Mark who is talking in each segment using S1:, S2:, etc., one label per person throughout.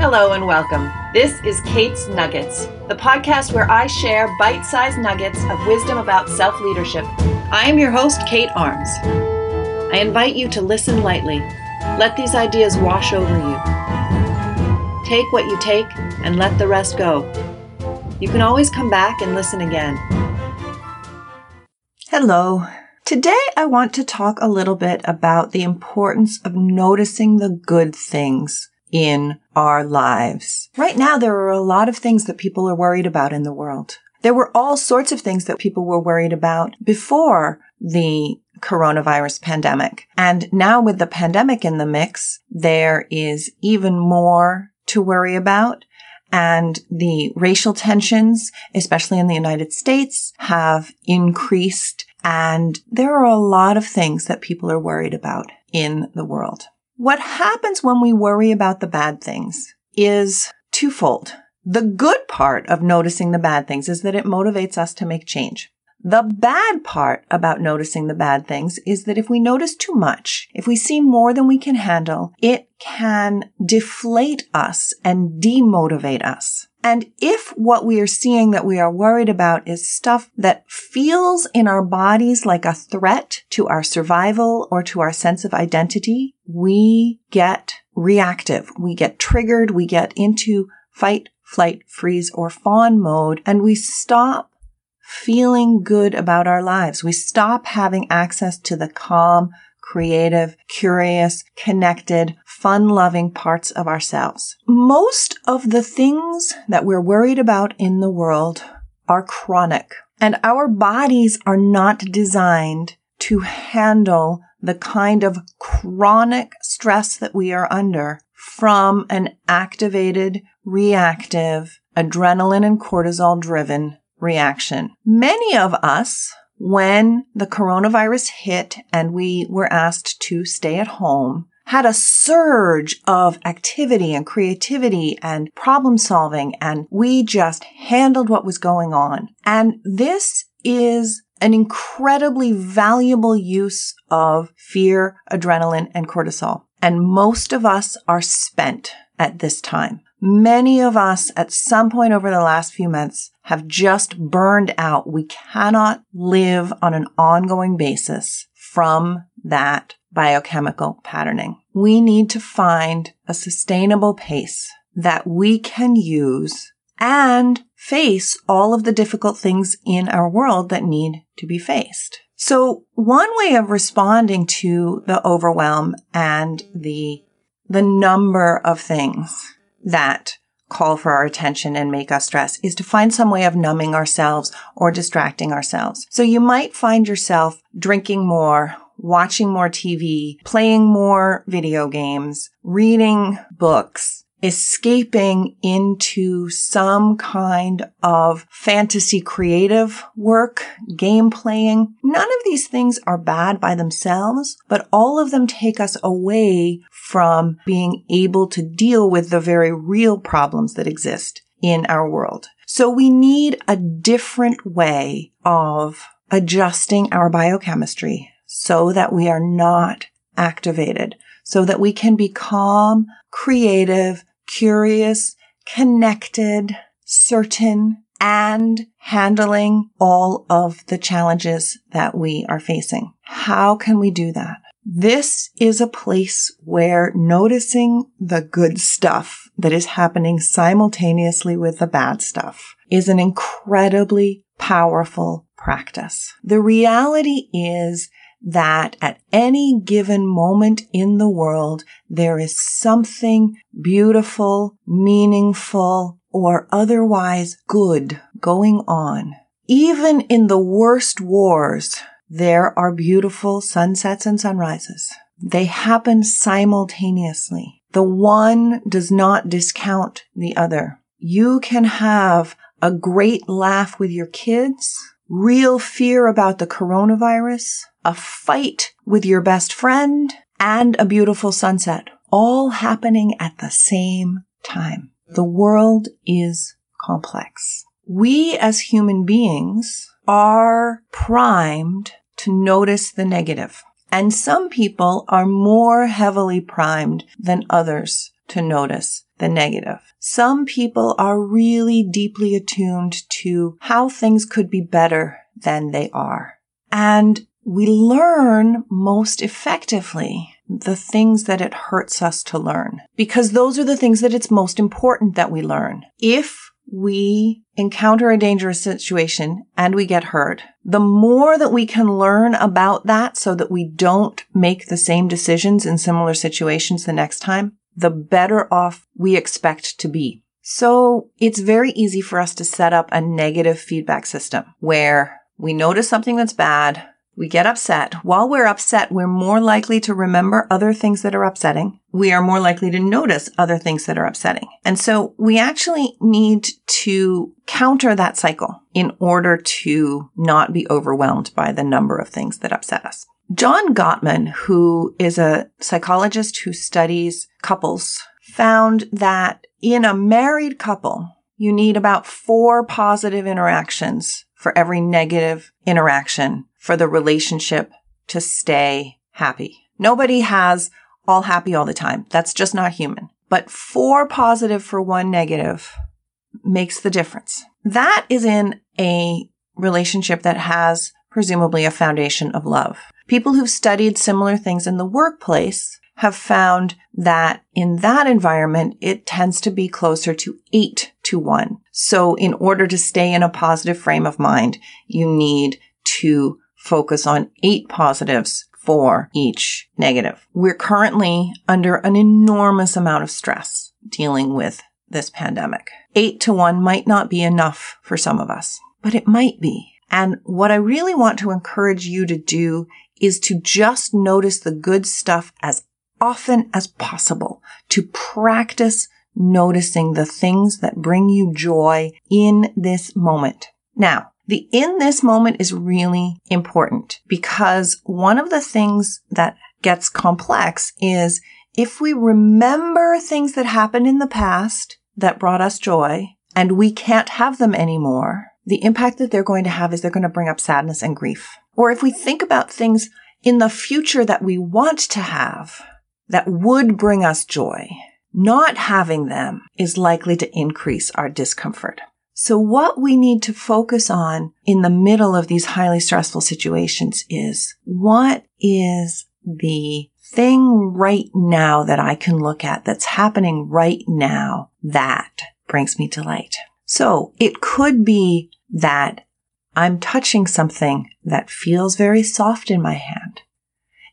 S1: Hello and welcome. This is Kate's Nuggets, the podcast where I share bite sized nuggets of wisdom about self leadership. I am your host, Kate Arms. I invite you to listen lightly. Let these ideas wash over you. Take what you take and let the rest go. You can always come back and listen again.
S2: Hello. Today I want to talk a little bit about the importance of noticing the good things in our lives. Right now, there are a lot of things that people are worried about in the world. There were all sorts of things that people were worried about before the coronavirus pandemic. And now with the pandemic in the mix, there is even more to worry about. And the racial tensions, especially in the United States, have increased. And there are a lot of things that people are worried about in the world. What happens when we worry about the bad things is twofold. The good part of noticing the bad things is that it motivates us to make change. The bad part about noticing the bad things is that if we notice too much, if we see more than we can handle, it can deflate us and demotivate us. And if what we are seeing that we are worried about is stuff that feels in our bodies like a threat to our survival or to our sense of identity, we get reactive. We get triggered. We get into fight, flight, freeze, or fawn mode, and we stop feeling good about our lives. We stop having access to the calm, creative, curious, connected, fun loving parts of ourselves. Most of the things that we're worried about in the world are chronic and our bodies are not designed to handle the kind of chronic stress that we are under from an activated, reactive, adrenaline and cortisol driven reaction. Many of us when the coronavirus hit and we were asked to stay at home, had a surge of activity and creativity and problem solving, and we just handled what was going on. And this is an incredibly valuable use of fear, adrenaline, and cortisol. And most of us are spent at this time. Many of us at some point over the last few months have just burned out. We cannot live on an ongoing basis from that biochemical patterning. We need to find a sustainable pace that we can use and face all of the difficult things in our world that need to be faced. So one way of responding to the overwhelm and the, the number of things that call for our attention and make us stress is to find some way of numbing ourselves or distracting ourselves. So you might find yourself drinking more, watching more TV, playing more video games, reading books, escaping into some kind of fantasy creative work, game playing. None of these things are bad by themselves, but all of them take us away from being able to deal with the very real problems that exist in our world. So we need a different way of adjusting our biochemistry so that we are not activated, so that we can be calm, creative, curious, connected, certain, and handling all of the challenges that we are facing. How can we do that? This is a place where noticing the good stuff that is happening simultaneously with the bad stuff is an incredibly powerful practice. The reality is that at any given moment in the world, there is something beautiful, meaningful, or otherwise good going on. Even in the worst wars, there are beautiful sunsets and sunrises. They happen simultaneously. The one does not discount the other. You can have a great laugh with your kids, real fear about the coronavirus, a fight with your best friend, and a beautiful sunset, all happening at the same time. The world is complex. We as human beings are primed to notice the negative. And some people are more heavily primed than others to notice the negative. Some people are really deeply attuned to how things could be better than they are. And we learn most effectively the things that it hurts us to learn because those are the things that it's most important that we learn. If we encounter a dangerous situation and we get hurt, the more that we can learn about that so that we don't make the same decisions in similar situations the next time, the better off we expect to be. So it's very easy for us to set up a negative feedback system where we notice something that's bad. We get upset. While we're upset, we're more likely to remember other things that are upsetting. We are more likely to notice other things that are upsetting. And so we actually need to counter that cycle in order to not be overwhelmed by the number of things that upset us. John Gottman, who is a psychologist who studies couples, found that in a married couple, you need about four positive interactions for every negative interaction for the relationship to stay happy. Nobody has all happy all the time. That's just not human. But four positive for one negative makes the difference. That is in a relationship that has presumably a foundation of love. People who've studied similar things in the workplace have found that in that environment, it tends to be closer to eight to one. So in order to stay in a positive frame of mind, you need to focus on eight positives for each negative. We're currently under an enormous amount of stress dealing with this pandemic. Eight to one might not be enough for some of us, but it might be. And what I really want to encourage you to do is to just notice the good stuff as often as possible, to practice noticing the things that bring you joy in this moment. Now, the in this moment is really important because one of the things that gets complex is if we remember things that happened in the past that brought us joy and we can't have them anymore, the impact that they're going to have is they're going to bring up sadness and grief. Or if we think about things in the future that we want to have that would bring us joy, not having them is likely to increase our discomfort. So what we need to focus on in the middle of these highly stressful situations is what is the thing right now that I can look at that's happening right now that brings me delight. So it could be that I'm touching something that feels very soft in my hand.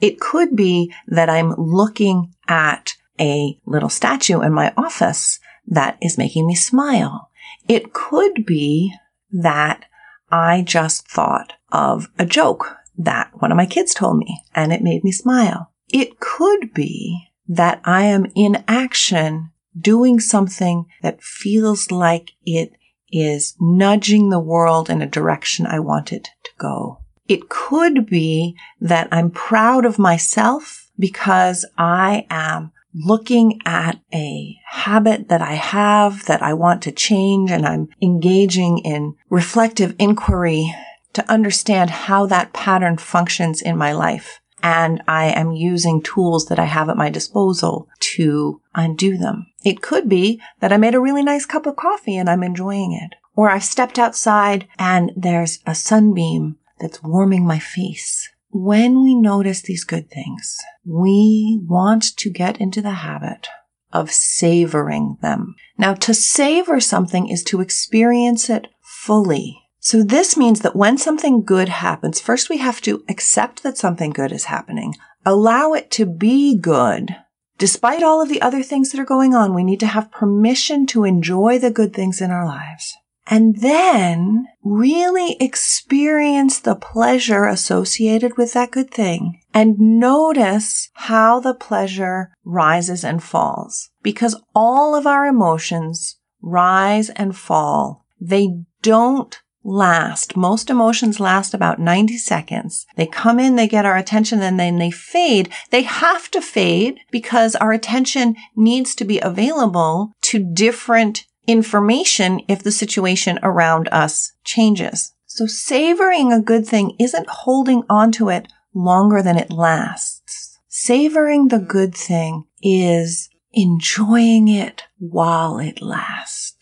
S2: It could be that I'm looking at a little statue in my office that is making me smile. It could be that I just thought of a joke that one of my kids told me and it made me smile. It could be that I am in action doing something that feels like it is nudging the world in a direction I want it to go. It could be that I'm proud of myself because I am looking at a habit that I have that I want to change and I'm engaging in reflective inquiry to understand how that pattern functions in my life. And I am using tools that I have at my disposal to undo them. It could be that I made a really nice cup of coffee and I'm enjoying it. Or I've stepped outside and there's a sunbeam that's warming my face when we notice these good things, we want to get into the habit of savoring them. Now, to savor something is to experience it fully. So this means that when something good happens, first we have to accept that something good is happening, allow it to be good. Despite all of the other things that are going on, we need to have permission to enjoy the good things in our lives and then really experience the pleasure associated with that good thing and notice how the pleasure rises and falls because all of our emotions rise and fall. They don't last. Most emotions last about 90 seconds. They come in, they get our attention, and then they fade. They have to fade because our attention needs to be available to different information if the situation around us changes. So savoring a good thing isn't holding onto it longer than it lasts. Savoring the good thing is enjoying it while it lasts.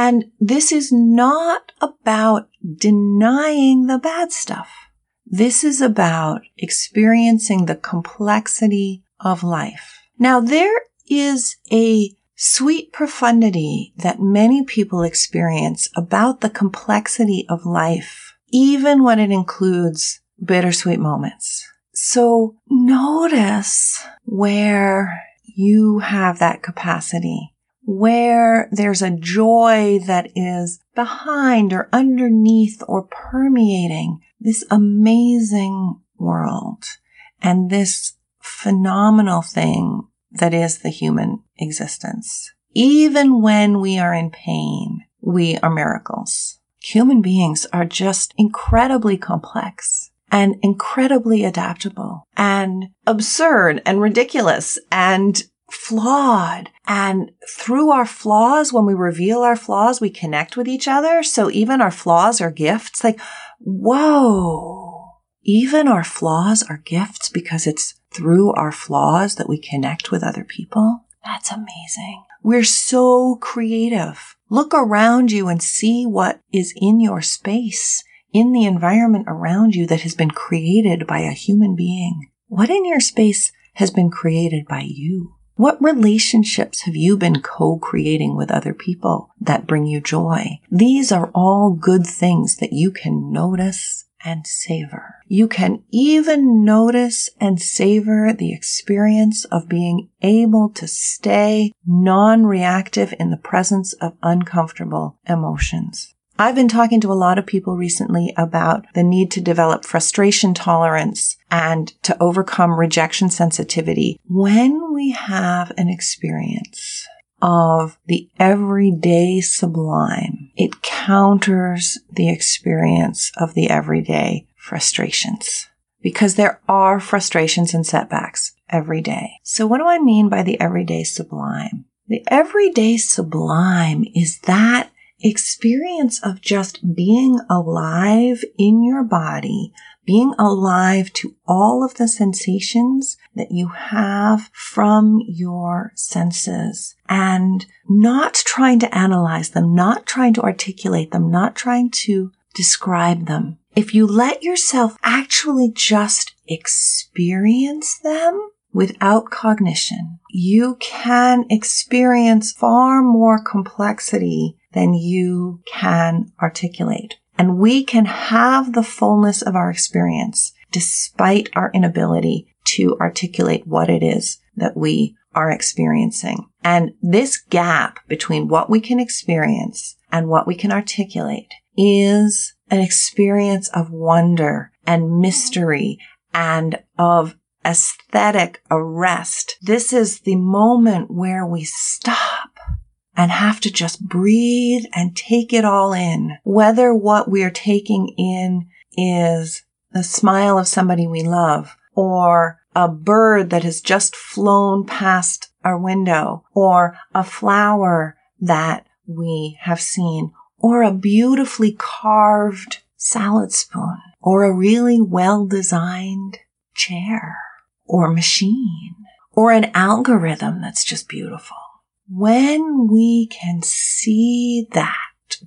S2: And this is not about denying the bad stuff. This is about experiencing the complexity of life. Now there is a sweet profundity that many people experience about the complexity of life, even when it includes bittersweet moments. So notice where you have that capacity, where there's a joy that is behind or underneath or permeating this amazing world and this phenomenal thing that is the human existence. Even when we are in pain, we are miracles. Human beings are just incredibly complex and incredibly adaptable and absurd and ridiculous and flawed. And through our flaws, when we reveal our flaws, we connect with each other. So even our flaws are gifts. Like, whoa, even our flaws are gifts because it's through our flaws that we connect with other people. That's amazing. We're so creative. Look around you and see what is in your space, in the environment around you that has been created by a human being. What in your space has been created by you? What relationships have you been co-creating with other people that bring you joy? These are all good things that you can notice and savor. You can even notice and savor the experience of being able to stay non-reactive in the presence of uncomfortable emotions. I've been talking to a lot of people recently about the need to develop frustration tolerance and to overcome rejection sensitivity when we have an experience of the everyday sublime. It counters the experience of the everyday frustrations because there are frustrations and setbacks every day. So what do I mean by the everyday sublime? The everyday sublime is that experience of just being alive in your body, being alive to all of the sensations that you have from your senses and not trying to analyze them, not trying to articulate them, not trying to describe them. If you let yourself actually just experience them, without cognition, you can experience far more complexity than you can articulate. And we can have the fullness of our experience despite our inability to articulate what it is that we are experiencing. And this gap between what we can experience and what we can articulate is an experience of wonder and mystery and of aesthetic arrest. This is the moment where we stop and have to just breathe and take it all in. Whether what we are taking in is the smile of somebody we love or a bird that has just flown past our window or a flower that we have seen or a beautifully carved salad spoon or a really well designed chair or machine or an algorithm that's just beautiful when we can see that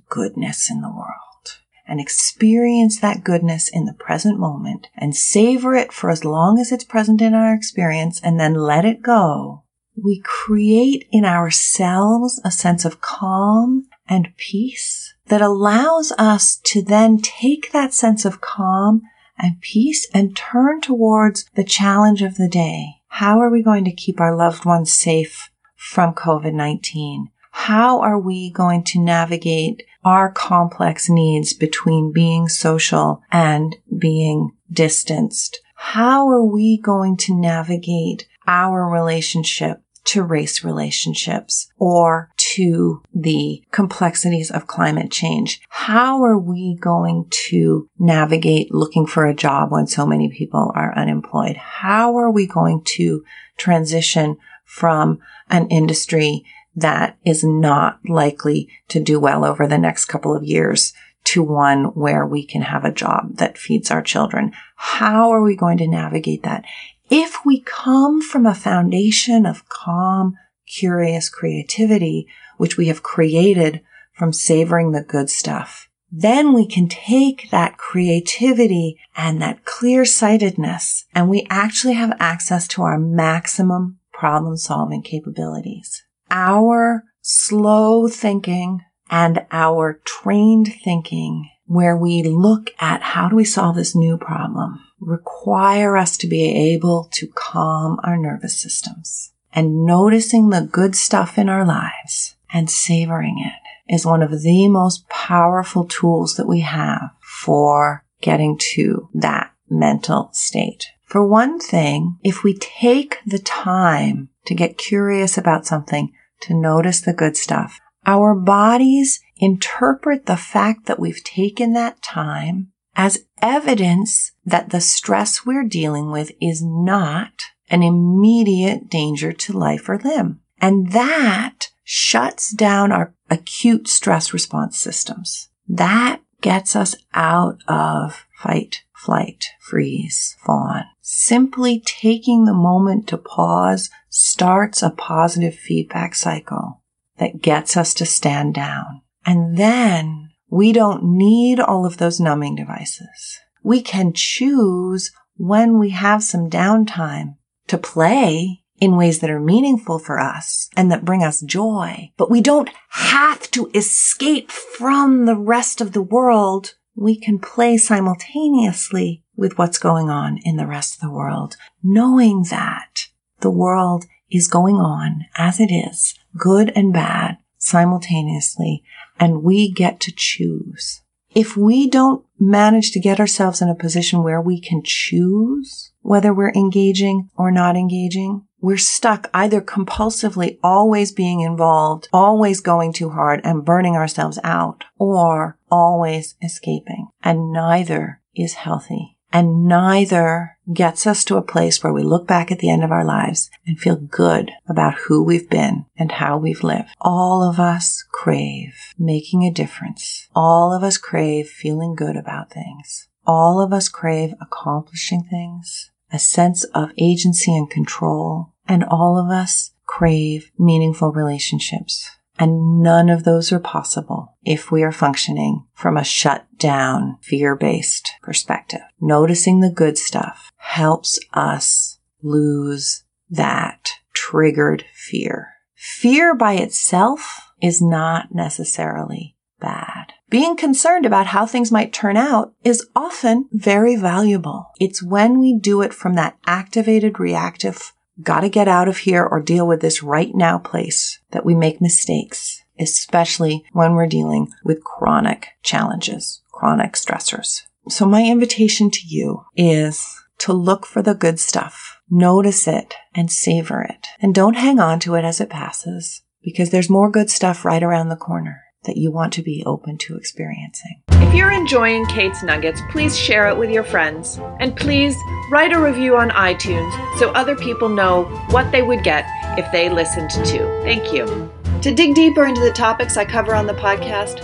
S2: goodness in the world and experience that goodness in the present moment and savor it for as long as it's present in our experience and then let it go, we create in ourselves a sense of calm and peace that allows us to then take that sense of calm and peace and turn towards the challenge of the day. How are we going to keep our loved ones safe from COVID-19? How are we going to navigate our complex needs between being social and being distanced? How are we going to navigate our relationship to race relationships or to the complexities of climate change. How are we going to navigate looking for a job when so many people are unemployed? How are we going to transition from an industry that is not likely to do well over the next couple of years to one where we can have a job that feeds our children. How are we going to navigate that? If we come from a foundation of calm, curious creativity, which we have created from savoring the good stuff. Then we can take that creativity and that clear sightedness and we actually have access to our maximum problem solving capabilities. Our slow thinking and our trained thinking where we look at how do we solve this new problem require us to be able to calm our nervous systems and noticing the good stuff in our lives and savoring it is one of the most powerful tools that we have for getting to that mental state. For one thing, if we take the time to get curious about something, to notice the good stuff, our bodies interpret the fact that we've taken that time as evidence that the stress we're dealing with is not an immediate danger to life or limb. And that shuts down our acute stress response systems. That gets us out of fight, flight, freeze, fawn. Simply taking the moment to pause starts a positive feedback cycle that gets us to stand down. And then we don't need all of those numbing devices. We can choose when we have some downtime to play in ways that are meaningful for us and that bring us joy. But we don't have to escape from the rest of the world. We can play simultaneously with what's going on in the rest of the world, knowing that the world is going on as it is, good and bad simultaneously, and we get to choose. If we don't manage to get ourselves in a position where we can choose whether we're engaging or not engaging, we're stuck either compulsively always being involved, always going too hard and burning ourselves out, or always escaping. And neither is healthy and neither gets us to a place where we look back at the end of our lives and feel good about who we've been and how we've lived. All of us crave making a difference. All of us crave feeling good about things. All of us crave accomplishing things, a sense of agency and control, and all of us crave meaningful relationships. And none of those are possible if we are functioning from a shut down, fear based perspective. Noticing the good stuff helps us lose that triggered fear. Fear by itself is not necessarily bad. Being concerned about how things might turn out is often very valuable. It's when we do it from that activated reactive gotta get out of here or deal with this right now place that we make mistakes, especially when we're dealing with chronic challenges, chronic stressors. So my invitation to you is to look for the good stuff, notice it and savor it. And don't hang on to it as it passes because there's more good stuff right around the corner that you want to be open to experiencing.
S1: If you're enjoying Kate's Nuggets, please share it with your friends. And please write a review on iTunes so other people know what they would get if they listened to. Thank you. To dig deeper into the topics I cover on the podcast,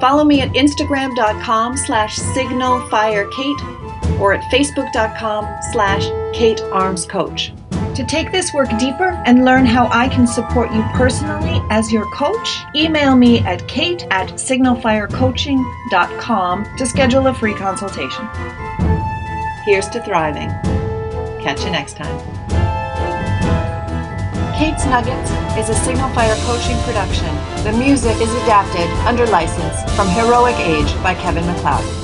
S1: follow me at instagram.com slash signalfirekate or at facebook.com slash katearmscoach. To take this work deeper and learn how I can support you personally as your coach, email me at kate at signalfirecoaching.com to schedule a free consultation. Here's to thriving. Catch you next time. Kate's Nuggets is a Signal Fire coaching production. The music is adapted under license from Heroic Age by Kevin MacLeod.